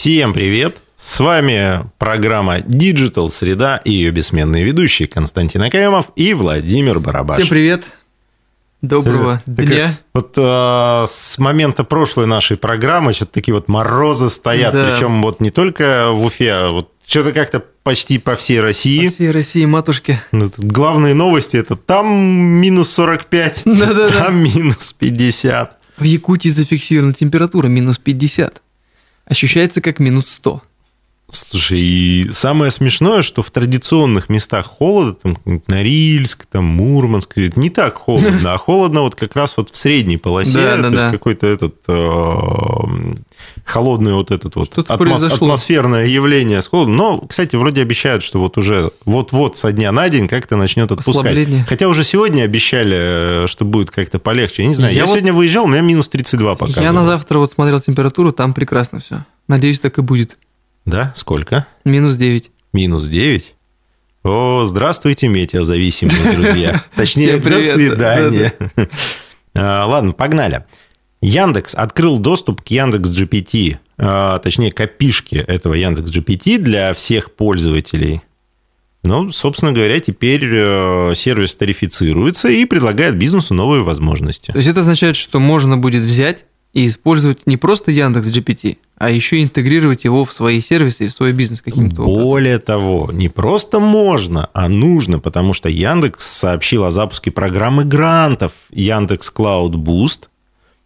Всем привет! С вами программа Digital Среда и ее бессменные ведущие Константин Акаемов и Владимир Барабаш. Всем привет! Доброго Так, дня! Вот э, с момента прошлой нашей программы что-то такие вот морозы стоят, Да. причем вот не только в Уфе, а вот что-то как-то почти по всей России. По всей России, матушки. Ну, главные новости это там минус 45, Да-да-да. там минус 50. В Якутии зафиксирована температура минус 50. Ощущается как минус 100. Слушай, и самое смешное, что в традиционных местах холода, там Норильск, там Мурманск, не так холодно, а холодно вот как раз вот в средней полосе, Да, да, то есть какой-то этот э, холодный вот этот вот атмос- атмосферное явление с холодом. Но, кстати, вроде обещают, что вот уже вот-вот со дня на день как-то начнет отпускать. Хотя уже сегодня обещали, э, что будет как-то полегче. Я не знаю, я, Я вот- сегодня выезжал, у меня минус 32 показывало. Я на завтра вот смотрел температуру, там прекрасно все. Надеюсь, так и будет. Да? Сколько? Минус 9. Минус 9? О, здравствуйте, метеозависимые друзья. Точнее, до свидания. А, Ладно, погнали. Яндекс открыл доступ к Яндекс GPT, а, точнее, к API-шке этого Яндекс GPT для всех пользователей. Ну, собственно говоря, теперь э, сервис тарифицируется и предлагает бизнесу новые возможности. То есть это означает, что можно будет взять и использовать не просто Яндекс GPT, а еще интегрировать его в свои сервисы и в свой бизнес каким-то образом. Более того, не просто можно, а нужно, потому что Яндекс сообщил о запуске программы грантов Яндекс Cloud Boost.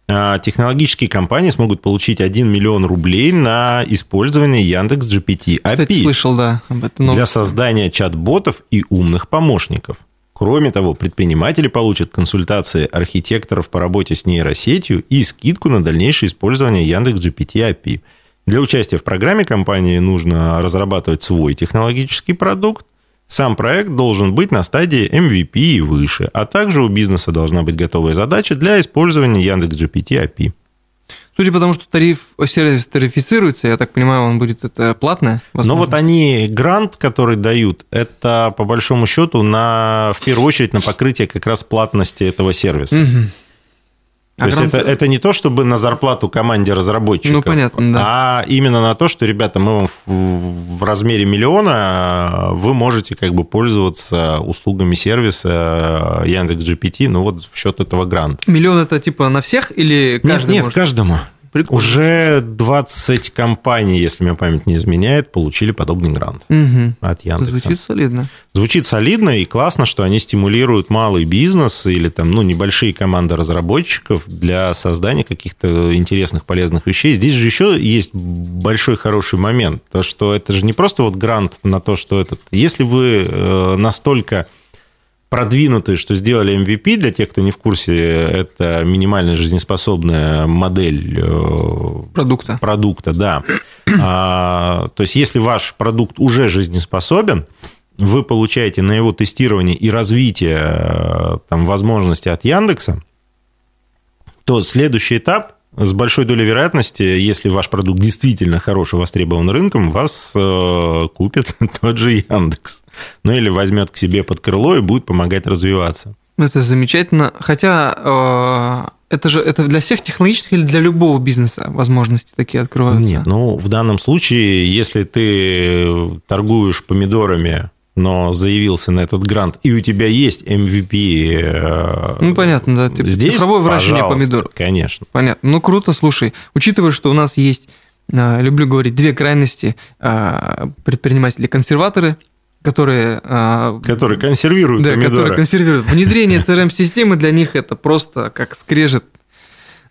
А Технологические компании смогут получить 1 миллион рублей на использование Яндекс GPT Кстати, API слышал, да, об этом. для создания чат-ботов и умных помощников. Кроме того, предприниматели получат консультации архитекторов по работе с нейросетью и скидку на дальнейшее использование Яндекс GPT API. Для участия в программе компании нужно разрабатывать свой технологический продукт. Сам проект должен быть на стадии MVP и выше, а также у бизнеса должна быть готовая задача для использования Яндекс GPT API. Судя по тому, что тариф, сервис тарифицируется, я так понимаю, он будет это платное. Но вот они грант, который дают, это по большому счету на, в первую очередь на покрытие как раз платности этого сервиса. Мгм. То А есть грант- это, это не то, чтобы на зарплату команде разработчиков, Ну, понятно, да. а именно на то, что, ребята, мы вам в, в размере миллиона а, вы можете как бы пользоваться услугами сервиса Яндекс GPT, ну вот в счет этого гранта. Миллион это типа на всех или каждый нет, нет, может? каждому. Прикольно. Уже 20 компаний, если меня память не изменяет, получили подобный грант Мгм. от Яндекса. Звучит солидно. Звучит солидно и классно, что они стимулируют малый бизнес или там, ну, небольшие команды разработчиков для создания каких-то интересных, полезных вещей. Здесь же еще есть большой хороший момент, то что это же не просто вот грант на то, что этот... Если вы э, настолько продвинутые, что сделали MVP, для тех, кто не в курсе, это минимально жизнеспособная модель э, Продукта. продукта, да. А, то есть, если ваш продукт уже жизнеспособен, вы получаете на его тестирование и развитие э, там, возможности от Яндекса, то следующий этап с большой долей вероятности, если ваш продукт действительно хорош и востребован рынком, вас э, купит тот же Яндекс. Ну или возьмет к себе под крыло и будет помогать развиваться. Это замечательно. Хотя э, это же это для всех технологических или для любого бизнеса возможности такие открываются? Нет, ну в данном случае, если ты торгуешь помидорами, но заявился на этот грант, и у тебя есть MVP... э, Ну, понятно, да. Типа здесь, цифровое выращивание помидоров. Конечно. Понятно. Ну, круто, слушай. Учитывая, что у нас есть, э, люблю говорить, две крайности э, предприниматели-консерваторы, которые... Которые консервируют да, помидоры. которые консервируют. Внедрение CRM-системы для них это просто как скрежет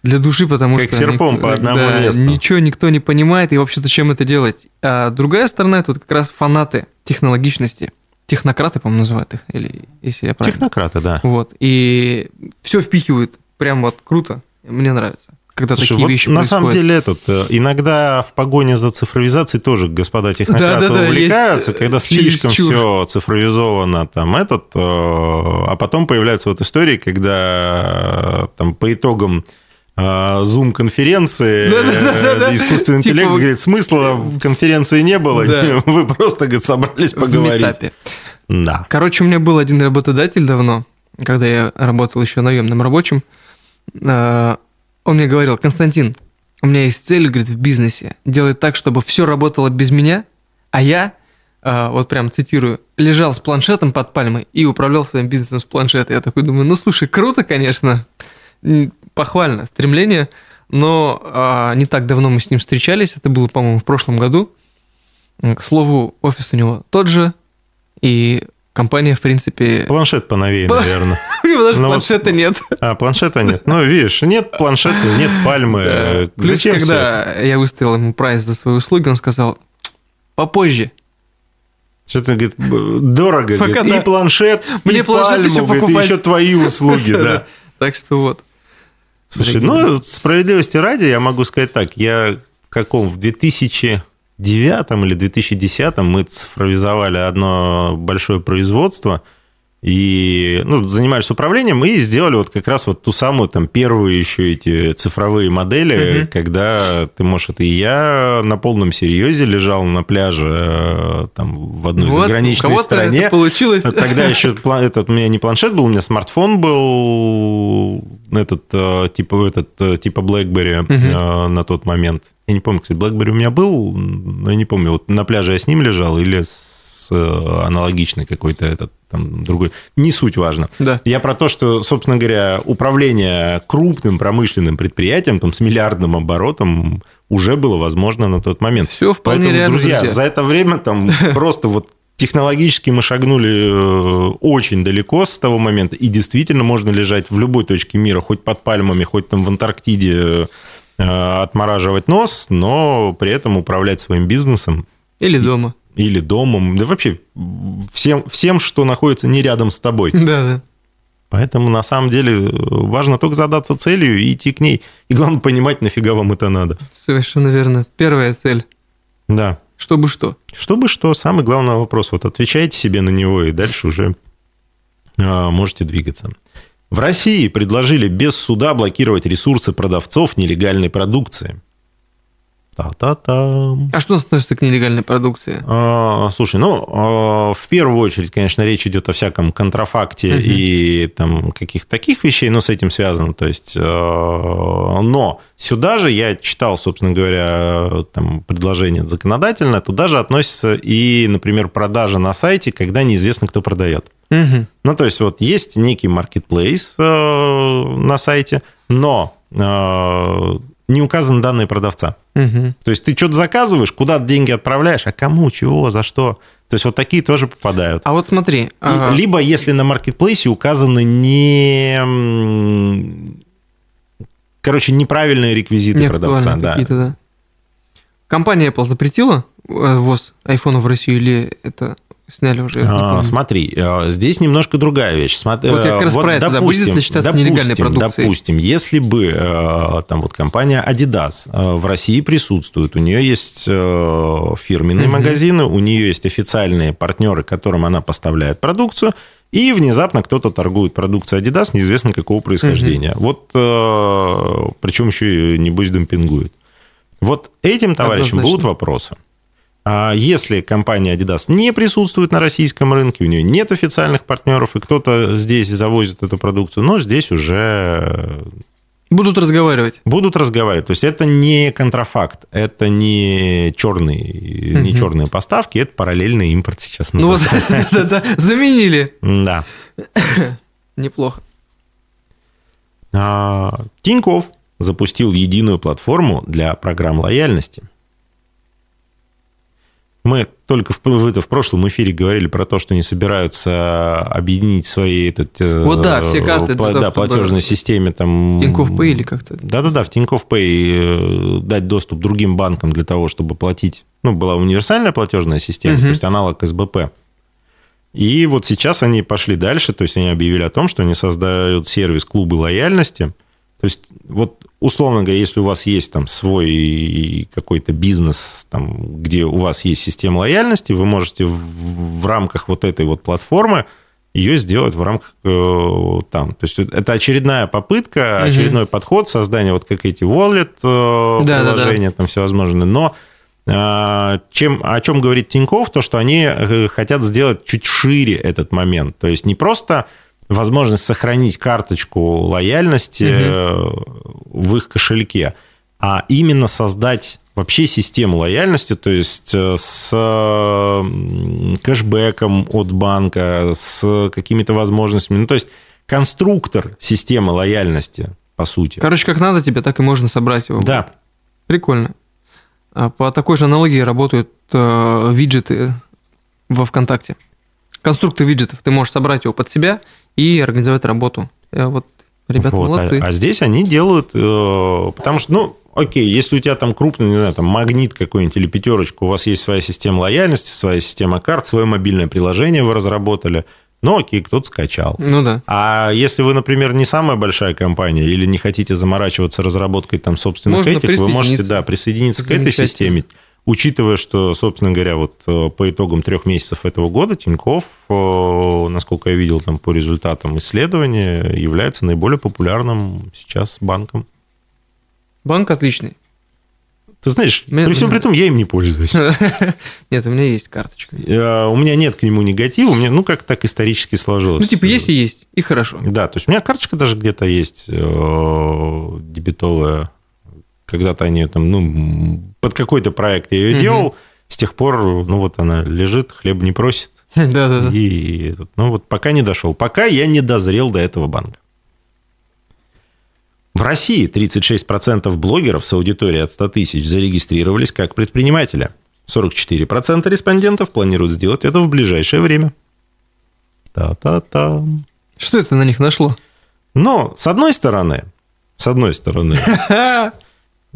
для души, потому Как что... серпом никто- по одному да, месту. Ничего никто не понимает, и вообще зачем это делать. А другая сторона, вот как раз фанаты технологичности. Технократы, по-моему, называют их, или если я правильно... Технократы, да. Вот. И все впихивают. Прям вот круто. Мне нравится. Когда Слушай, такие вот вещи на происходят. самом деле этот, э, иногда в погоне за цифровизацией тоже господа технократы Да-да-да, увлекаются, есть, когда э, слишком чересчур. все цифровизовано, там этот, э, а потом появляются вот истории, когда э, там по итогам зум-конференции Да-да-да-да-да. э, искусственный Типа интеллект говорит, смысла в конференции не было, вы просто говорит, собрались поговорить. Да. Короче, у меня был один работодатель давно, когда я работал еще наемным рабочим. Э, Он мне говорил, Константин, у меня есть цель, говорит, в бизнесе, делать так, чтобы все работало без меня, а я, э, вот прям цитирую, лежал с планшетом под пальмой и управлял своим бизнесом с планшета. Я такой думаю, ну слушай, круто, конечно, похвально, стремление, но э, не так давно мы с ним встречались, это было, по-моему, в прошлом году. К слову, офис у него тот же, и компания, в принципе... Планшет поновее, наверное. У него даже планшета нет. А, планшета нет. Ну, видишь, нет планшета, нет пальмы. Плюс, когда я выставил ему прайс за свои услуги, он сказал, попозже. Что-то, говорит, дорого. Пока говорит, да. И планшет, Мне и планшет пальму, еще покупать. Говорит, еще твои услуги, да. Так что вот. Слушай, ну, справедливости ради, я могу сказать так. Я в каком? В 2000 2009 или 2010 мы цифровизовали одно большое производство и ну, занимались управлением и сделали вот как раз вот ту самую там первую еще эти цифровые модели, угу. когда ты можешь это и я на полном серьезе лежал на пляже э, там в одной вот, заграничной стране. Это получилось. Тогда еще этот у меня не планшет был, у меня смартфон был этот э, типа этот э, типа BlackBerry угу. на тот момент. Я не помню, кстати, BlackBerry у меня был, но я не помню, вот на пляже я с ним лежал или с э, аналогичной какой-то этот там другой. Не суть важно. Да. Я про то, что, собственно говоря, управление крупным промышленным предприятием там, с миллиардным оборотом уже было возможно на тот момент. Все вполне Поэтому, реально, друзья, друзья, за это время там просто вот технологически мы шагнули э, очень далеко с того момента, и действительно можно лежать в любой точке мира, хоть под пальмами, хоть там в Антарктиде, Э, отмораживать нос, но при этом управлять своим бизнесом. Или дома. Или домом. Да вообще всем, всем, что находится не рядом с тобой. Да, да. Поэтому на самом деле важно только задаться целью и идти к ней. И главное понимать, нафига вам это надо. Совершенно верно. Первая цель. Да. Чтобы что? Чтобы что. Самый главный вопрос. Вот отвечайте себе на него, и дальше уже а, можете двигаться. В России предложили без суда блокировать ресурсы продавцов нелегальной продукции. Та-та-та. А что относится к нелегальной продукции? А, слушай, ну, а, в первую очередь, конечно, речь идет о всяком контрафакте угу. и там каких-то таких вещей, но с этим связано. То есть, а, но сюда же я читал, собственно говоря, там предложение законодательное, туда же относится и, например, продажа на сайте, когда неизвестно, кто продает. Угу. Ну, то есть, вот есть некий маркетплейс э, на сайте, но не указаны данные продавца. Угу. То есть, ты что-то заказываешь, куда деньги отправляешь, а кому, чего, за что. То есть, вот такие тоже попадают. А вот смотри. И, Либо, если на маркетплейсе указаны не... Короче, неправильные реквизиты не продавца. Да. да. Компания Apple запретила э, ввоз айфона в Россию или это Сняли уже. А, смотри, э, здесь немножко другая вещь. Смотри, вот я как раз вот, про это, допустим, да, будет ли считаться допустим, нелегальной продукцией? Допустим, если бы э, там вот компания Adidas э, в России присутствует, у нее есть фирменные угу. магазины, у нее есть официальные партнеры, которым она поставляет продукцию, и внезапно кто-то торгует продукцией Adidas неизвестно какого происхождения. Угу. Вот причем еще и небось демпингует. Вот этим товарищам будут вопросы. А если компания Adidas не присутствует на российском рынке, у нее нет официальных партнеров, и кто-то здесь завозит эту продукцию, но здесь уже... Будут разговаривать. Будут разговаривать. То есть это не контрафакт, это не черные, не черные поставки, это параллельный импорт сейчас Ну вот, заменили. Да. Неплохо. А, Тиньков запустил единую платформу для программ лояльности – мы только в, в, это, в прошлом эфире говорили про то, что они собираются объединить свои этот, э, вот да, все карты пла, да, платежной системе. Там, Тинькофф Pay или как-то? Да-да-да, в Тинькофф Pay э, дать доступ другим банкам для того, чтобы платить. Ну, была универсальная платежная система, угу. то есть аналог СБП. И вот сейчас они пошли дальше, то есть они объявили о том, что они создают сервис клубы лояльности. То есть вот условно говоря, если у вас есть там свой какой-то бизнес, там, где у вас есть система лояльности, вы можете в, в рамках вот этой вот платформы ее сделать в рамках э, там. То есть это очередная попытка, угу. очередной подход создания вот как эти wallet э, да, приложения, да, да. там всевозможные. Но э, чем, о чем говорит Тиньков, то, что они э, хотят сделать чуть шире этот момент. То есть не просто возможность сохранить карточку лояльности угу. в их кошельке, а именно создать вообще систему лояльности, то есть э, с кэшбэком от банка, с какими-то возможностями. Ну, то есть конструктор системы лояльности, по сути. Короче, как надо тебе, так и можно собрать его. Да. Прикольно. А по такой же аналогии работают э, виджеты во ВКонтакте. Конструктор виджетов. Ты можешь собрать его под себя и организовать работу. Э, вот ребята Вот, а- молодцы. А, здесь они делают, э, потому что, ну, окей, если у тебя там крупный, не знаю, там магнит какой-нибудь или пятерочку, у вас есть своя система лояльности, своя система карт, свое мобильное приложение вы разработали, ну, окей, кто-то скачал. Ну да. А если вы, например, не самая большая компания или не хотите заморачиваться разработкой там собственных Можно этих, вы можете да, присоединиться к этой системе, учитывая, что, собственно говоря, вот э, по итогам трех месяцев этого года Тиньков, э, насколько я видел там по результатам исследования, является наиболее популярным сейчас банком. Банк отличный. Ты знаешь, Мне- при всем при том, я им не пользуюсь. Нет, у меня есть карточка. Э, У меня нет к нему негатива, у меня, ну, как так исторически сложилось. Ну, типа, есть и есть, и хорошо. Да, то есть у меня карточка даже где-то есть дебетовая. Когда-то они там, ну, под какой-то проект я ее Мгм. делал. С тех пор, ну, вот она лежит, хлеб не просит. Да-да-да. И, ну, вот пока не дошел. Пока я не дозрел до этого банка. В России 36% блогеров с аудиторией от 100 тысяч зарегистрировались как предприниматели. 44% респондентов планируют сделать это в ближайшее время. Та-та-та. Что это на них нашло? Но, с одной стороны, с одной стороны,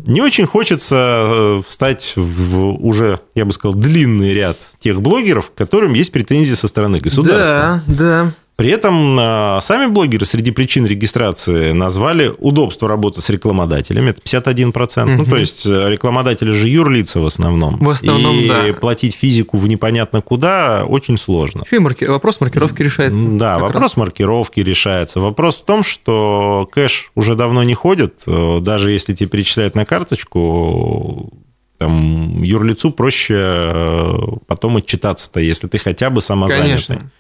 не очень хочется э, встать в уже, я бы сказал, длинный ряд тех блогеров, которым есть претензии со стороны государства. Да, да. При этом э, сами блогеры среди причин регистрации назвали удобство работы с рекламодателями. Это 51%. Ну, Мгм. то есть э, рекламодатели же юрлица в основном. В основном, И да. платить физику в непонятно куда очень сложно. Еще и марки- вопрос маркировки решается. Да, вопрос раз. маркировки решается. Вопрос в том, что кэш уже давно не ходит. Э, Даже если тебе перечисляют на карточку, там, юрлицу проще э, потом отчитаться-то, если ты хотя бы самозанятый. Конечно.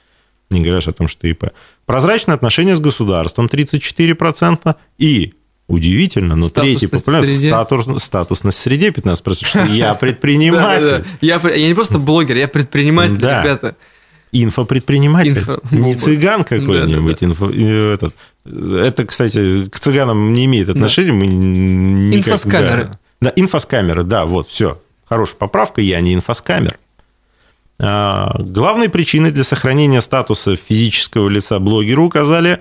Не говоришь о том, что ИП. Прозрачные отношения с государством 34%. И удивительно, но третий Статусность в популярность среде. статус, статусность в среде 15%, что я предприниматель. Я, не просто блогер, я предприниматель, ребята. Инфопредприниматель. Инфо- Не цыган какой-нибудь. э, этот. Это, кстати, к цыганам не имеет отношения. Инфоскамеры. Да, инфоскамеры, да, вот, все. Хорошая поправка, я не инфоскамер. А, Главной причиной для сохранения статуса физического лица блогера указали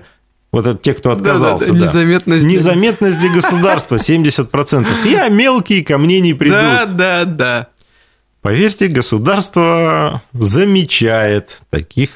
вот это те, кто отказался. Да-да-да, да. Незаметность. Незаметность для государства 70%. Я мелкий, ко мне не придут. Да, да, да. Поверьте, государство замечает таких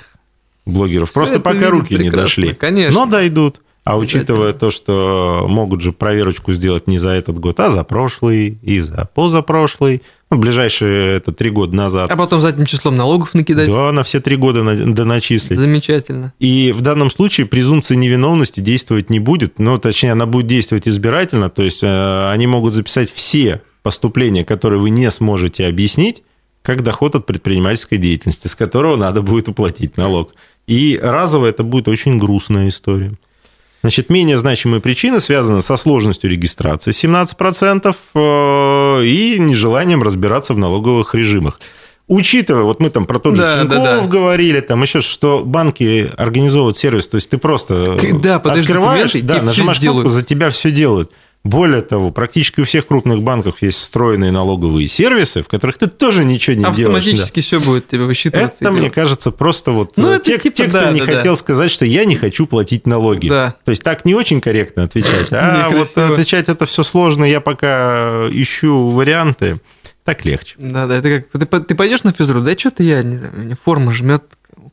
блогеров. Всё Просто пока руки не прекрасно, дошли. конечно. Но дойдут. А учитывая то, что могут же проверочку сделать не за этот год, а за прошлый и за позапрошлый, ну, ближайшие это три года назад. А потом задним числом налогов накидать. Да, на все три года на- доначислить. Замечательно. И в данном случае презумпция невиновности действовать не будет, но точнее она будет действовать избирательно, то есть э, они могут записать все поступления, которые вы не сможете объяснить, как доход от предпринимательской деятельности, с которого надо будет уплатить налог. И разово это будет очень грустная история. Значит, менее значимые причины связаны со сложностью регистрации 17% э, и нежеланием разбираться в налоговых режимах. Учитывая, вот мы там про тот же Да, да, Тинькофф да. говорили, там еще что банки организовывают сервис, то есть ты просто да, открываешь, да, нажимаешь кнопку, за тебя все делают. Более того, практически у всех крупных банков есть встроенные налоговые сервисы, в которых ты тоже ничего не делаешь. да. Автоматически все будет тебе высчитываться. Это, мне делать. кажется, просто вот Ну, э, те, типа те, кто да, не да, да. хотел сказать, что я не хочу платить налоги. Да. То есть так не очень корректно отвечать. А вот отвечать это все сложно, я пока ищу варианты. Так легче. Да, да, это как ты, ты пойдешь на физру, да что-то я не форма жмет.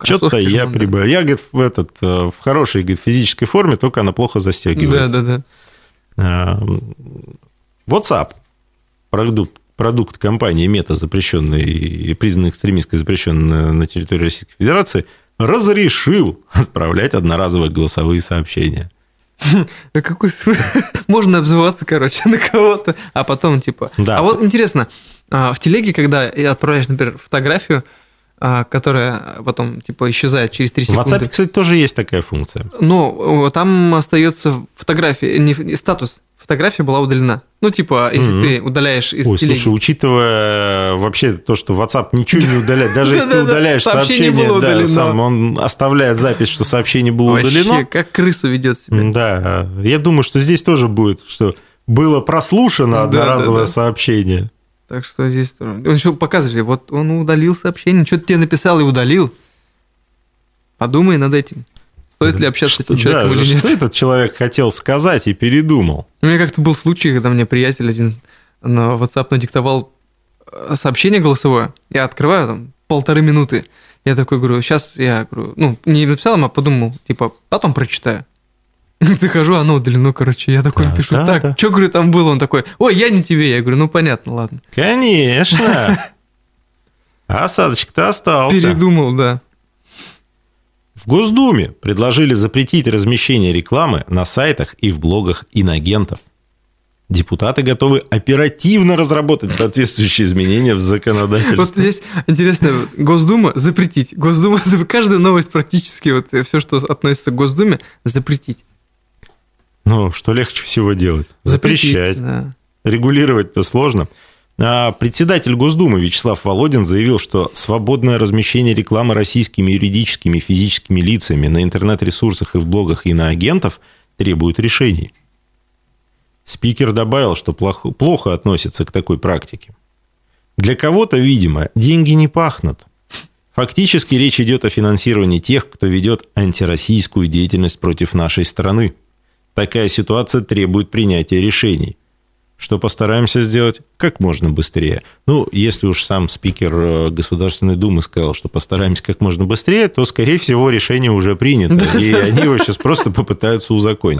Что-то я да. прибавил. Я, говорит, в, этот, э, в хорошей говорит, физической форме, только она плохо Да, застегивается. да, да. А, WhatsApp, продукт, продукт компании Мета, запрещенный и признанный экстремистской, запрещенный на территории Российской Федерации, разрешил отправлять одноразовые голосовые сообщения. Да какой? Можно обзываться, короче, на кого-то, а потом типа... Да. А вот интересно, а, в телеге, когда отправляешь, например, фотографию, которая потом типа исчезает через 3 В секунды. WhatsApp, кстати, тоже есть такая функция. Но э, там остается фотография, не, статус фотография была удалена. Ну, типа, если Мгм. ты удаляешь из Ой, телеги. слушай, учитывая вообще то, что WhatsApp ничего не удаляет, даже если ты удаляешь сообщение да, сам он оставляет запись, что сообщение было Вообще, удалено. как крыса ведет себя. Да, я думаю, что здесь тоже будет, что было прослушано одноразовое сообщение. Так что здесь. Он еще показывает, вот он удалил сообщение, что-то тебе написал и удалил. Подумай над этим. Стоит ли общаться с Что- этим человеком да, или нет. Что этот человек хотел сказать и передумал? У меня как-то был случай, когда мне приятель один на WhatsApp надиктовал э, сообщение голосовое. Я открываю там полторы минуты. Я такой говорю, сейчас я говорю, ну, не написал а подумал, типа, потом прочитаю. Захожу, оно удалено, короче. Я такой Да, пишу, да, так, да. что, говорю, там было? Он такой, ой, я не тебе. Я говорю, ну, понятно, ладно. Конечно. Осадочек-то остался. Передумал, да. В Госдуме предложили запретить размещение рекламы на сайтах и в блогах инагентов. Депутаты готовы оперативно разработать соответствующие изменения в законодательстве. Вот здесь интересно, Госдума запретить. Госдума, каждая новость практически, вот все, что относится к Госдуме, запретить. Ну, что легче всего делать? Запретить, Запрещать. да. Регулировать-то сложно. А председатель Госдумы Вячеслав Володин заявил, что свободное размещение рекламы российскими юридическими и физическими лицами на интернет-ресурсах и в блогах иноагентов требует решений. Спикер добавил, что плохо, плохо относится к такой практике. Для кого-то, видимо, деньги не пахнут. Фактически речь идет о финансировании тех, кто ведет антироссийскую деятельность против нашей страны. Такая ситуация требует принятия решений что постараемся сделать как можно быстрее. Ну, если уж сам спикер э, Государственной Думы сказал, что постараемся как можно быстрее, то, скорее всего, решение уже принято, и они его сейчас просто попытаются узаконить.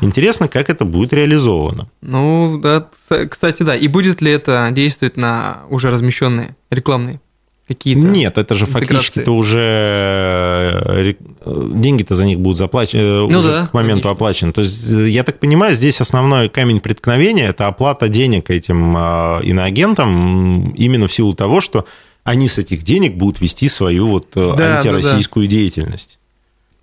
Интересно, как это будет реализовано. Ну, да, кстати, да. И будет ли это действовать на уже размещенные рекламные какие-то? Нет, это же интеграции? фактически-то уже э, э, деньги-то за них будут заплачены, Ну уже да, к моменту логично. оплачены. То есть, э, я так понимаю, здесь основной камень преткновения – это оплата денег этим э, иноагентам именно в силу того, что они с этих денег будут вести свою вот э, Да, да, антироссийскую деятельность.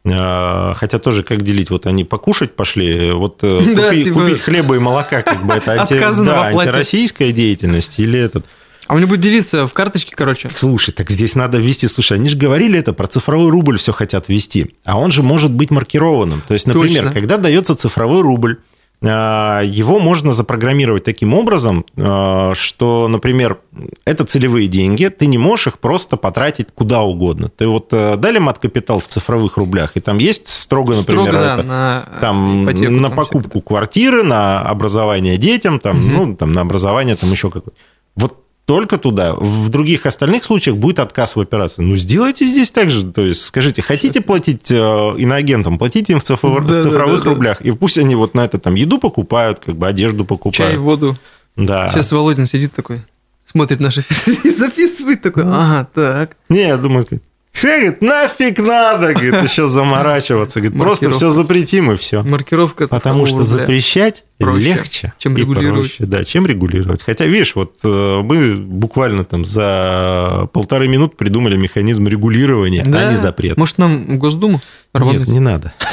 Э, Хотя тоже как делить, вот они покушать пошли, вот э, Да, купи- типа- купить хлеба и молока, как бы это анти- да, антироссийская деятельность или этот. А у него будет делиться в карточке, короче. Слушай, так здесь надо ввести. Слушай, они же говорили это, про цифровой рубль все хотят ввести. А он же может быть маркированным. То есть, например, Точно. когда дается цифровой рубль, а, его можно запрограммировать таким образом, а, что, например, это целевые деньги, ты не можешь их просто потратить куда угодно. Ты вот э, дали мат-капитал в цифровых рублях, и там есть строго, например, Строго, да, это, на там ипотеку, на покупку квартиры, на образование детям, там, Мгм. ну, там, на образование, там еще какой Вот только туда. В других остальных случаях будет отказ в операции. Ну, сделайте здесь так же. То есть, скажите, хотите платить э, иноагентам, платите им в, цифр- в Да, да, цифровых да, да. рублях. И пусть они вот на это там еду покупают, как бы одежду покупают. Чай, воду. Да. Сейчас Володин сидит такой, смотрит наши и записывает такой, ага, так. Не, я думаю, «Всё, говорит, нафиг надо, говорит, еще заморачиваться. Говорит, просто все запретим и все. Маркировка Потому что запрещать Проще, легче. чем регулировать. проще, да, чем регулировать. Хотя, видишь, вот э, мы буквально там за полторы минуты придумали механизм регулирования, Да. а не запрет. Может, нам в Госдуму рвануть? Нет, не надо.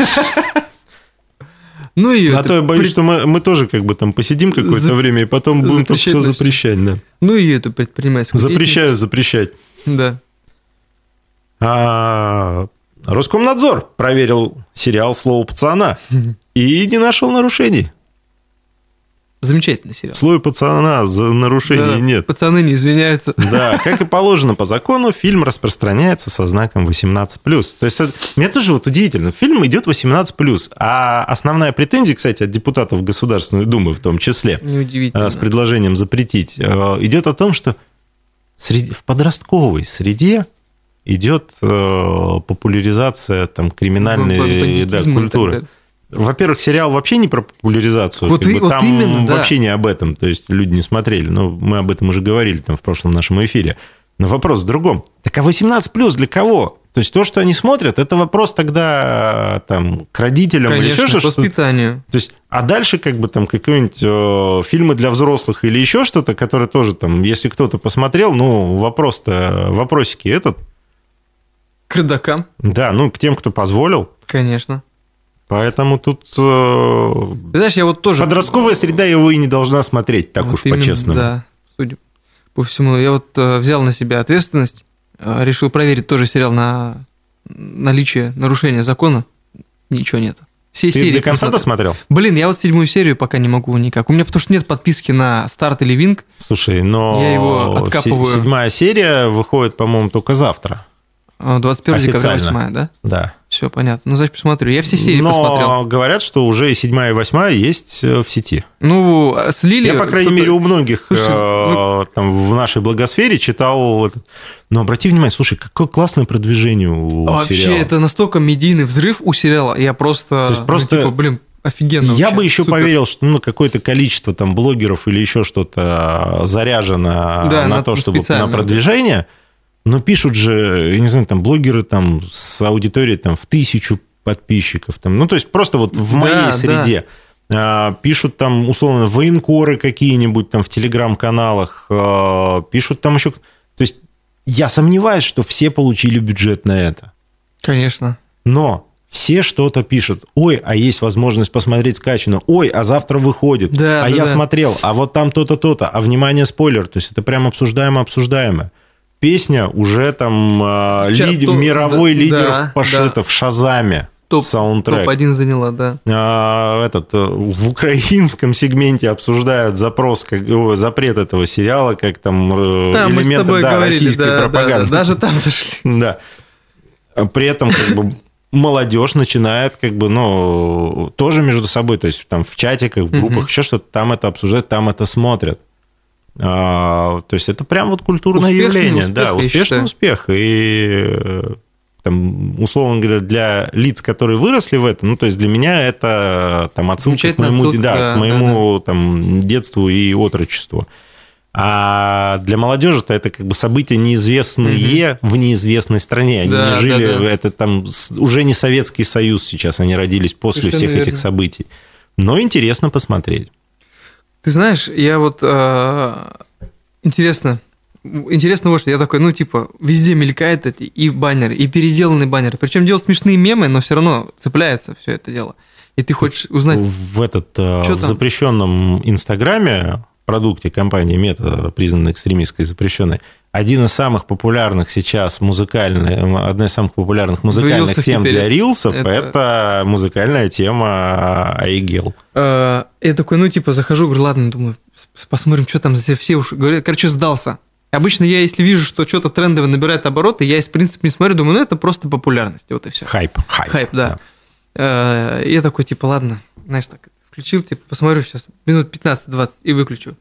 Ну и А это то я боюсь, пред- что мы, мы тоже как бы там посидим какое-то За- время, и потом будем только запрещать все запрещать. Да. Ну и эту предпринимательскую Запрещаю запрещать. Да. А, Роскомнадзор проверил сериал «Слово пацана» и не нашел нарушений. Замечательный сериал. Слово пацана за нарушений Да, нет. Пацаны не извиняются. Да, как и положено по закону, фильм распространяется со знаком 18+. То есть, это- мне тоже вот удивительно, фильм идет 18+, а основная претензия, кстати, от депутатов Государственной Думы в том числе, э, с предложением запретить, э, идет о том, что среди- в подростковой среде идет э, популяризация там, криминальной да, культуры. Во-первых, сериал вообще не про популяризацию. Вот как и- бы вот там именно, да. вообще не об этом. То есть люди не смотрели. Но мы об этом уже говорили там в прошлом нашем эфире. Но вопрос в другом. Так а 18 плюс для кого? То есть то, что они смотрят, это вопрос тогда там к родителям или Конечно, еще к что-то. воспитанию. То есть, а дальше как бы там какие-нибудь э, фильмы для взрослых или еще что-то, которые тоже там, если кто-то посмотрел, ну, вопрос-то, вопросики этот, К родакам, да, ну, к тем, кто позволил. конечно. Поэтому тут э, Ты знаешь, я вот тоже... подростковая среда его и не должна смотреть, так Вот уж по-честному. Да, судя по всему. Я вот э, взял на себя ответственность, э, решил проверить тоже сериал на наличие нарушения закона. Ничего нет. Все Ты серии до конца досмотрел? Блин, я вот седьмую серию пока не могу никак. У меня потому что нет подписки на старт или винг. Слушай, но Я его откапываю. седьмая серия выходит, по-моему, только завтра. Э, 21 декабря, Официально. 8 да? Да. Все, понятно. Ну, значит, посмотрю. Я все серии Но посмотрел. говорят, что уже и седьмая, и восьмая есть э, в сети. Ну, э, слили... Я, по крайней кто-то- мере, у многих Слушай, э, там в нашей благосфере читал. Но обрати внимание, слушай, какое классное продвижение у Вообще, сериала. это настолько медийный взрыв у сериала. Я просто... То есть ну, просто- типа, блин, офигенно Я вообще, бы еще супер. поверил, что ну, какое-то количество там блогеров или еще что-то заряжено Да, на, на- то, чтобы на да. Но пишут же, я не знаю, там блогеры там с аудиторией там в тысячу подписчиков. Там, ну, то есть просто вот в Да, моей да. среде. А, Пишут там, условно, военкоры какие-нибудь там в телеграм-каналах. а, Пишут там еще... То есть я сомневаюсь, что все получили бюджет на это. Конечно. Но все что-то пишут. Ой, а есть возможность посмотреть скачано. Ой, а завтра выходит. Да, а да, я да. смотрел. А вот там то-то, то-то. А внимание, спойлер. То есть это прям обсуждаемо, обсуждаемо. Песня уже там а, Ча- лид- то- мировой да, лидер да, пошито в Шазаме. Топ- саундтрек. Топ-1 заняла, да. А, этот, э, в украинском сегменте обсуждают запрос, как, о, запрет этого сериала, как там э, А, с элементы да, говорили, российской да, да, пропаганды. да, даже там зашли. Да. А При этом как бы молодежь начинает как бы, ну, тоже между собой, то есть там в чатиках, в группах, еще что-то, там это обсуждают, там это смотрят. А, то есть это прям вот культурное Успешный явление. успех, да, успешный считаю. успех. И э, там, условно говоря, для лиц, которые выросли в этом, ну, то есть для меня это там отсылка к моему, отсылка, да, да, к моему там детству и отрочеству. А для молодежи-то это как бы события неизвестные в неизвестной стране. Они Да, не жили, да, да. это там уже не Советский Союз сейчас, они родились после Совершенно всех этих верно. событий. Но интересно посмотреть. Ты знаешь, я вот... э, интересно. Интересно вот что. Я такой, ну, типа, везде мелькает эти и баннеры, и переделанные баннеры. Причем делают смешные мемы, но все равно цепляется все это дело. И ты хочешь узнать... В этот э, в там? запрещенном Инстаграме продукте компании Мета, признанной экстремистской запрещенной, один из самых популярных сейчас музыкальных, одна из самых популярных музыкальных Рилсов тем теперь. для рилсов это... Это- музыкальная тема Айгел. Э, Я такой, ну, типа, захожу, говорю, ладно, думаю, посмотрим, что там все уж... Короче, сдался. Обычно я, если вижу, что что-то трендовое набирает обороты, я, в принципе, не смотрю, думаю, ну, это просто популярность, вот и все. Хайп. Хайп, Хайп, да. Э, Я такой, типа, ладно, знаешь, так, включил, типа, посмотрю сейчас минут 15-20 и выключу.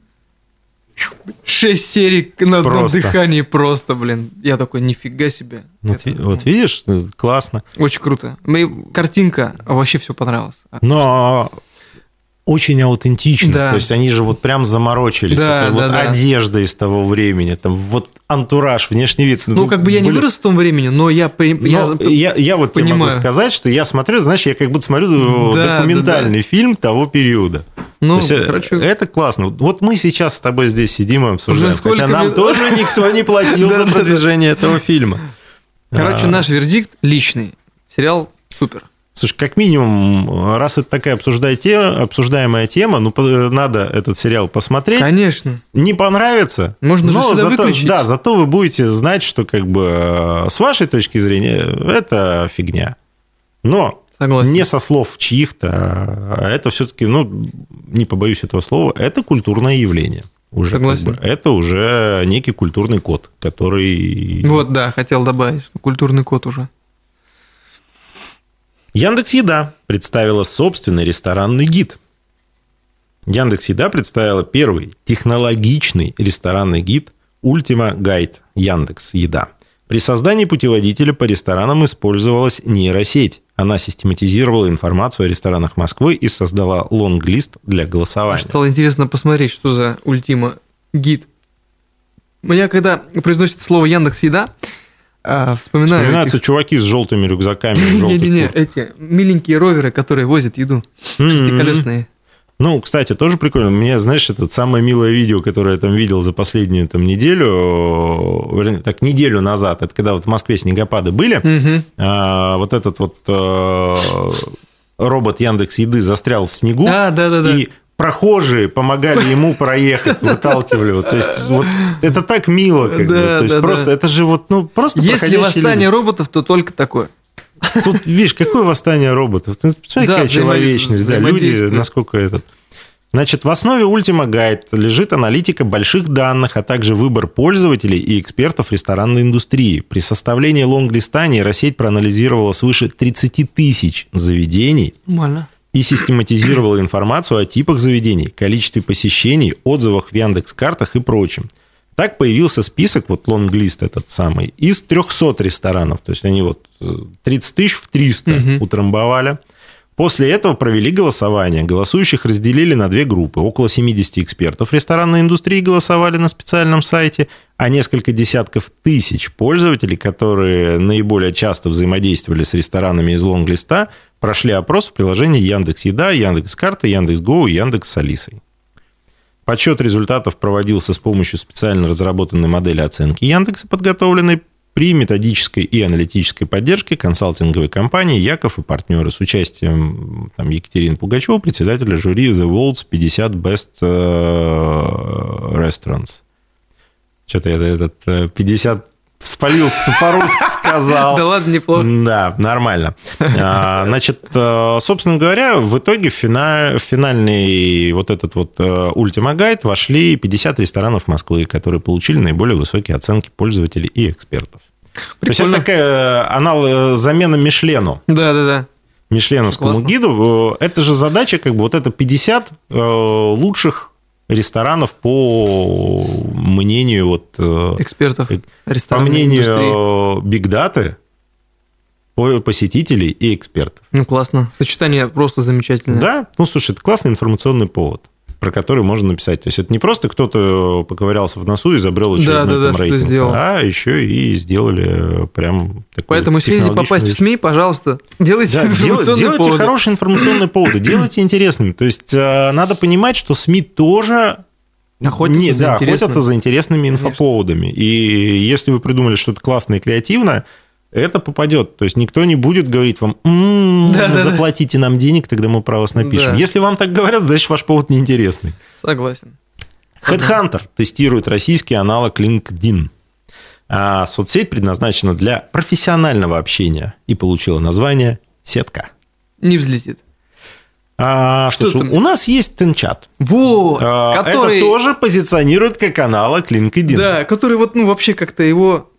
Шесть серий на одном Просто. дыхании просто, блин. Я такой, нифига себе. Вот, Это, ви- вот видишь, э, классно. Очень круто. Мне картинка вообще все понравилось. Но очень аутентично. Да. То есть они же вот прям заморочились. Да, Это да, вот да. одежда из того времени, там вот антураж, внешний вид. Ну, как бы я не блин, вырос в том времени, но я... при- я Но я, я, вот тебе могу понимаю. сказать, что я смотрю, знаешь, я как будто смотрю Да, документальный фильм того периода. ну, То есть, э, короче, это классно. Вот мы сейчас с тобой здесь сидим и обсуждаем. Уже Хотя нам лет- тоже никто не платил за продвижение этого фильма. короче, А, наш вердикт личный. Сериал супер. Слушай, как минимум, раз это такая обсуждай- те- обсуждаемая тема, ну, надо этот сериал посмотреть. Конечно. Не понравится. Можно же но всегда зато, выключить. Да, зато вы будете знать, что как бы с вашей точки зрения это фигня. Но Согласен. не со слов чьих-то, а это все-таки, ну, не побоюсь этого слова, это культурное явление. Уже как Согласен. бы, это уже некий культурный код, который... Вот, да, хотел добавить. Культурный код уже. Яндекс Еда представила собственный ресторанный гид. Яндекс Еда представила первый технологичный ресторанный гид Ultima Guide Яндекс Еда. При создании путеводителя по ресторанам использовалась нейросеть. Она систематизировала информацию о ресторанах Москвы и создала лонглист для голосования. Стало интересно посмотреть, что за ультима гид. Меня когда произносит слово Яндекс Еда, а, вспоминаю. Вспоминаются чуваки с желтыми рюкзаками. Не-не-не, эти миленькие роверы, которые возят еду. М-м. Шестиколесные. Ну, кстати, тоже прикольно. Мне, знаешь, это самое милое видео, которое я там видел за последнюю там неделю, вернее, так, неделю назад, это когда вот в Москве снегопады были, а, вот этот вот э, робот Яндекс Еды застрял в снегу, Да, да, да, да. и прохожие помогали ему проехать, выталкивали его. То есть вот это так мило, как бы. Да, То есть да, просто да. это же вот ну просто Если восстание люди. роботов, то только такое. Тут видишь, какое восстание роботов. Ты Посмотри, Да, какая человечность, да, люди насколько этот. Значит, в основе Ultima Guide лежит аналитика больших данных, а также выбор пользователей и экспертов ресторанной индустрии. При составлении лонг-листа нейросеть проанализировала свыше 30 тысяч заведений Нормально. И систематизировала информацию о типах заведений, количестве посещений, отзывах в Яндекс.Картах и прочем. Так появился список, вот лонглист этот самый, из 300 ресторанов. То есть они вот э, 30 тысяч в 300 Мгм. утрамбовали. После этого провели голосование. Голосующих разделили на две группы. Около 70 экспертов ресторанной индустрии голосовали на специальном сайте, а несколько десятков тысяч пользователей, которые наиболее часто взаимодействовали с ресторанами из лонглиста, прошли опрос в приложении Яндекс Еда, Яндекс Карта, Яндекс Гоу и Яндекс с Алисой. Подсчет результатов проводился с помощью специально разработанной модели оценки Яндекса, подготовленной при методической и аналитической поддержке консалтинговой компании «Яков и партнеры» с участием там, Екатерины Пугачева, председателя жюри The World's 50 Best э, Restaurants. Что-то этот э, 50 спалился, по-русски сказал. Да ладно, неплохо. Да, нормально. А, Значит, э, собственно говоря, в итоге в фина- в финальный вот этот вот э, Ultima Guide вошли 50 ресторанов Москвы, которые получили наиболее высокие оценки пользователей и экспертов. То есть это такая э, анал э, замена Мишлену. Да, да, да. Мишленовскому Классно. гиду. Это же задача, как бы вот это 50 э, лучших ресторанов по мнению вот э, Экспертов Э, по мнению индустрии. Биг Даты, посетителей и экспертов. Ну, классно. Сочетание просто замечательное. Да? Ну, слушай, это классный информационный повод, про который можно написать. То есть это не просто кто-то поковырялся в носу и изобрел очередной Да, да, да, там рейтинг, сделал. а еще и сделали прям такой Поэтому, если хотите попасть в СМИ, пожалуйста, делайте Да, информационные делайте поводы. хорошие информационные поводы, делайте интересными. То есть э, надо понимать, что СМИ тоже Охотятся не, за да, охотятся за интересными Конечно. инфоповодами. И если вы придумали что-то классное и креативное, это попадет. То есть никто не будет говорить вам, «М, Да, да, да. заплатите нам денег, тогда мы про вас напишем. Да. Если вам так говорят, значит ваш повод неинтересный. Согласен. Headhunter тестирует российский аналог LinkedIn. А соцсеть предназначена для профессионального общения и получила название «Сетка». Не взлетит. А, Что слушай, там? у нас есть Тенчат. Вот, А, который... Это тоже позиционирует как аналог LinkedIn. Да, который вот, ну, вообще как-то его...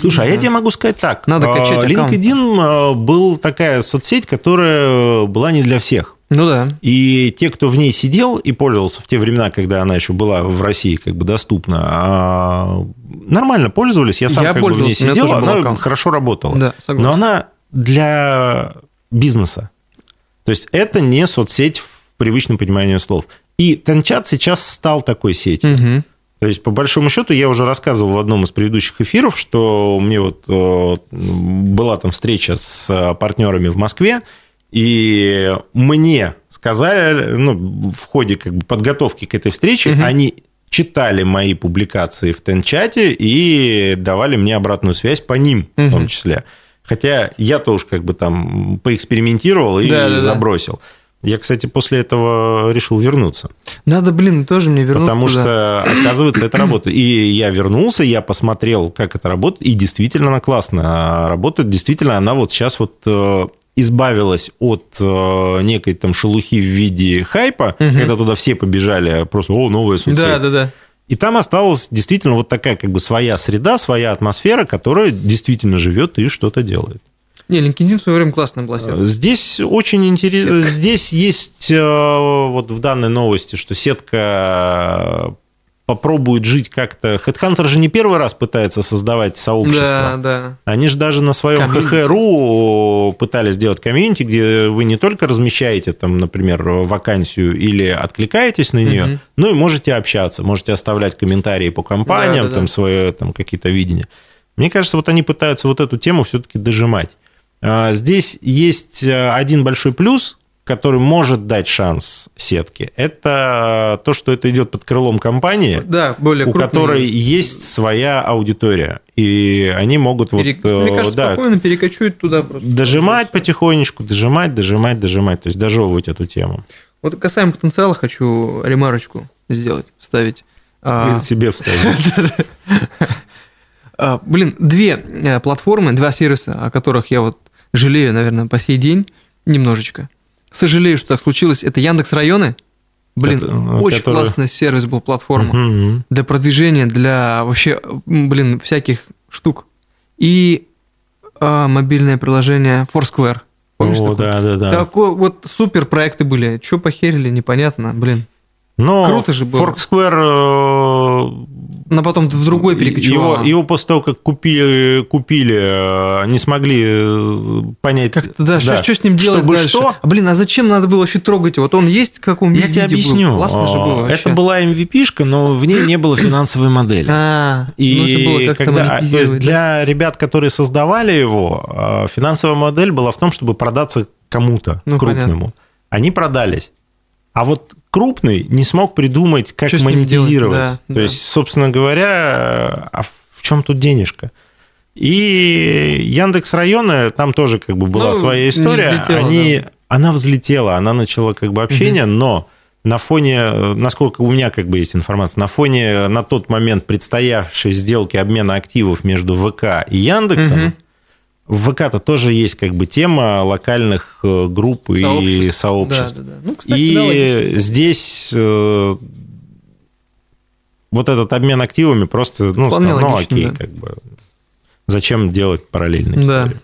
Слушай, а Не я тебе могу сказать так. Надо А, качать аккаунт. LinkedIn а, был такая соцсеть, которая была не для всех. Ну да. И те, кто в ней сидел и пользовался в те времена, когда она еще была в России как бы доступна, а, нормально пользовались. Я сам Я как бы в ней сидел, она аккаунт. хорошо работала. Да, согласен. Но она для бизнеса. То есть это не соцсеть в привычном понимании слов. И Тенчат сейчас стал такой сетью. Мгм. То есть, по большому счету, я уже рассказывал в одном из предыдущих эфиров, что мне вот э, была там встреча с э, партнерами в Москве, и мне сказали, ну, в ходе как бы подготовки к этой встрече, Мгм. они читали мои публикации в Тенчате и давали мне обратную связь по ним в том числе. Хотя я тоже как бы там поэкспериментировал и Да-да-да. забросил. Я, кстати, после этого решил вернуться. Надо, блин, тоже мне вернуться Потому туда. что, оказывается, это работает. И я вернулся, я посмотрел, как это работает, и действительно она классно работает. Действительно, она вот сейчас вот э, избавилась от э, некой там шелухи в виде хайпа, Мгм. когда туда все побежали, просто, о, новая соцсеть. Да, да, да. И там осталась действительно вот такая как бы своя среда, своя атмосфера, которая действительно живет и что-то делает. Не, LinkedIn в свое время классная была сетка. Здесь очень интересно. Здесь есть э, вот в данной новости, что сетка попробует жить как-то. Headhunter же не первый раз пытается создавать Да, сообщество. да. Они же даже на своем. ХХРУ пытались сделать комьюнити, где вы не только размещаете там, например, вакансию или откликаетесь на нее, Мгм. но и можете общаться, можете оставлять комментарии по компаниям, Да, да, там да. свое там какие-то видения. Мне кажется, вот они пытаются вот эту тему все-таки дожимать. А, Здесь есть э, один большой плюс, который может дать шанс сетке. Это то, что это идет под крылом компании, Да, более у крупные. которой есть своя аудитория. и они могут вот... Перек- Мне э, кажется, да, спокойно перекочует туда просто. дожимать потихонечку, дожимать, дожимать, дожимать, то есть дожевывать эту тему. Вот касаемо потенциала хочу ремарочку сделать, вставить. А, Или себе вставить. а, блин, две э, платформы, два сервиса, о которых я вот жалею, наверное, по сей день немножечко. Сожалею, что так случилось. Это Яндекс районы. Блин, Это, очень который- классный сервис был, платформа. Мгм. для продвижения, для вообще, блин, всяких штук. И а, мобильное приложение Foursquare. Помнишь О, такое? да, да, да. Такой вот супер проекты были. Че похерили, непонятно, блин. Но Круто же было. Foursquare, Но потом в другой перекочевало. его, его после того, как купили, купили, э, не смогли э, понять. Как-то, да, Что, что с ним делать Чтобы дальше? что? А, блин, а зачем надо было вообще трогать его? Вот он есть в каком Я тебе объясню. был? Классно же А, было вообще. Это была MVP-шка, но в ней не было финансовой модели. А, было И как-то когда, то есть монетизировать. да? для ребят, которые создавали его, э, финансовая модель была в том, чтобы продаться кому-то Ну, крупному. Они продались. А вот крупный не смог придумать, как Что монетизировать. Да, То да. есть, собственно говоря, а в чем тут денежка? И Яндекс районы, там тоже как бы была Ну, своя история. взлетела, Они, Она взлетела, она начала как бы общение, но на фоне, насколько у меня как бы есть информация, на фоне на тот момент предстоявшей сделки обмена активов между ВК и Яндексом, Мгм. В ВК-то тоже есть как бы тема локальных э, групп и Сообществ. сообществ. Да, да, да. Ну, кстати, да. И здесь э, вот этот обмен активами просто, ну, Вполне ну логично, окей, да. как бы. Зачем делать параллельные Да. истории?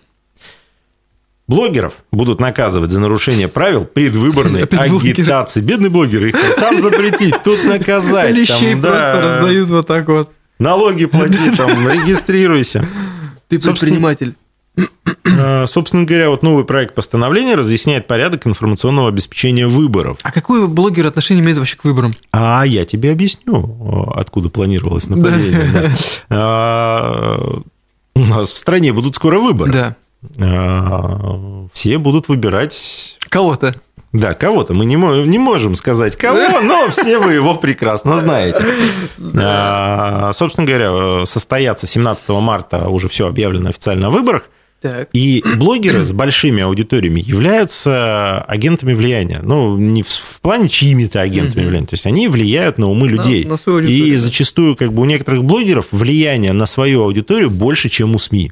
Блогеров будут наказывать за нарушение правил предвыборной Опять блогеры. агитации. Бедные блогеры, их там запретить, тут наказать. Лещей там, да, просто раздают вот так вот. Налоги плати, там, регистрируйся. Ты предприниматель. Э, Собственно говоря, вот новый проект постановления разъясняет порядок информационного обеспечения выборов. А какое блогер отношение имеет вообще к выборам? А я тебе объясню, откуда планировалось нападение. да. А, У нас в стране будут скоро выборы. Да. А, Все будут выбирать, Кого-то. да, кого-то. Мы не, не можем сказать кого, но все вы его прекрасно знаете. А, Собственно говоря, состоятся 17 марта уже все объявлено официально о выборах. Так. И блогеры с большими аудиториями являются агентами влияния. Ну, не в, в плане чьими-то агентами влияния. То есть они влияют на умы людей. на свою аудиторию, И зачастую как бы у некоторых блогеров влияние на свою аудиторию больше, чем у СМИ.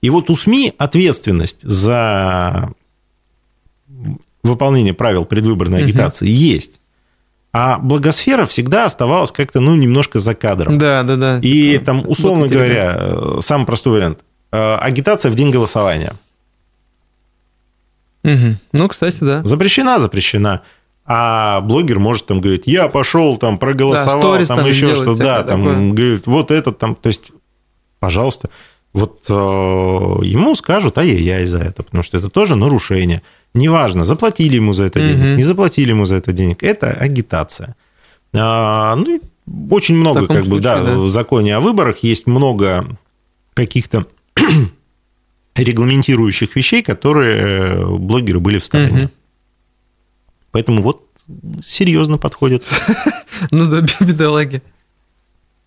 И вот у СМИ ответственность за выполнение правил предвыборной агитации есть. А благосфера всегда оставалась как-то, ну, немножко за кадром. Да, да, да. И Такое. там, условно Вот говоря, э, самый простой вариант. Э, Агитация в день голосования. Мгм. Ну, кстати, да. Запрещена, запрещена. А блогер может там говорить, я пошел там проголосовал, сторис там, там еще что, да, там такое. говорит, вот этот там, то есть, пожалуйста, вот э, ему скажут, ай-яй-яй за это, потому что это тоже нарушение. Неважно, заплатили ему за это денег, Мгм. не заплатили ему за это денег, это агитация. А, ну, очень много, как бы, да, случае, да. в законе о выборах есть много каких-то регламентирующих вещей, которые э, блогеры были в стороне. Мгм. Поэтому вот серьезно подходят. Ну да, бедолаги.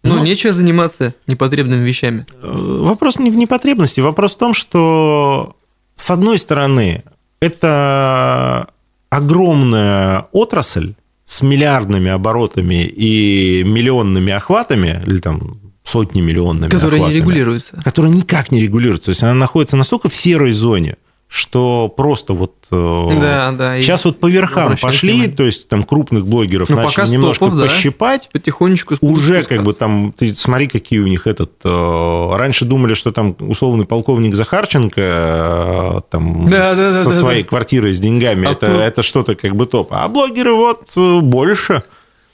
Ну, Ну. нечего заниматься непотребными вещами. Э, Вопрос не в непотребности, вопрос в том, что с одной стороны это огромная отрасль с миллиардными оборотами и миллионными охватами, или там сотни миллионными Которые не охватами, регулируются. которая никак не регулируется. То есть она находится настолько в серой зоне, что просто вот... э, Да, да. Сейчас вот по верхам пошли, внимание. то есть там крупных блогеров Ну, начали немножко топов, да. пощипать, потихонечку уже спускаться. как бы там, ты смотри, какие у них этот... э, раньше думали, что там условный полковник Захарченко э, там Да, да, да, со да, своей да. квартирой с деньгами, А это, тут- это что-то как бы топ. А блогеры вот больше,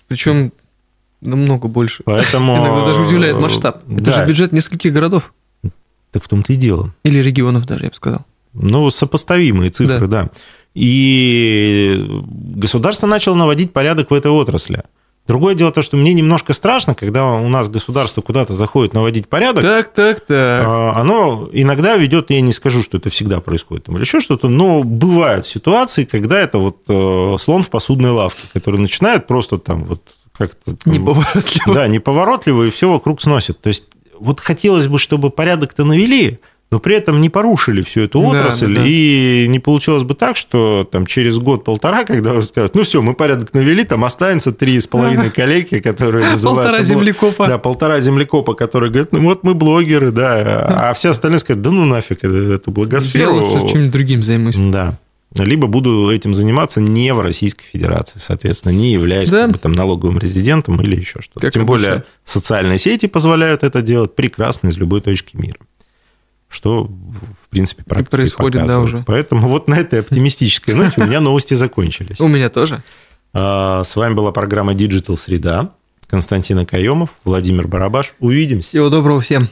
Причем намного больше. поэтому... Иногда даже удивляет масштаб. Это Да, же бюджет нескольких городов. так в том-то и дело. Или регионов даже, я бы сказал. Ну, сопоставимые цифры, да. И государство начало наводить порядок в этой отрасли. Другое дело то, что мне немножко страшно, когда у нас государство куда-то заходит наводить порядок, Так, так, так. а, оно иногда ведет, я не скажу, что это всегда происходит, там, или еще что-то, но бывают ситуации, когда это вот э, слон в посудной лавке, который начинает просто там вот как-то... Неповоротливо. Да, неповоротливо, и все вокруг сносит. То есть вот хотелось бы, чтобы порядок-то навели, но при этом не порушили всю эту отрасль, да, да, да. и не получилось бы так, что там через год-полтора, когда скажут, ну все, мы порядок навели, там останется три с половиной коллеги, которые называются... Полтора землекопа. Да, полтора землекопа, которые говорят, ну вот мы блогеры, да, а все остальные скажут, да ну нафиг эту благосферу. Я чем-нибудь другим займусь. Да. Либо буду этим заниматься не в Российской Федерации, соответственно, не являясь да. как бы, там, налоговым резидентом или еще что-то. Как Тем обычно. более социальные сети позволяют это делать прекрасно из любой точки мира что, в принципе, практика происходит, показывает. да, уже. Поэтому вот на этой оптимистической ноте у меня новости закончились. У меня тоже. А, с вами была программа Digital Среда. Константин Акаемов, Владимир Барабаш. Увидимся. Всего доброго всем.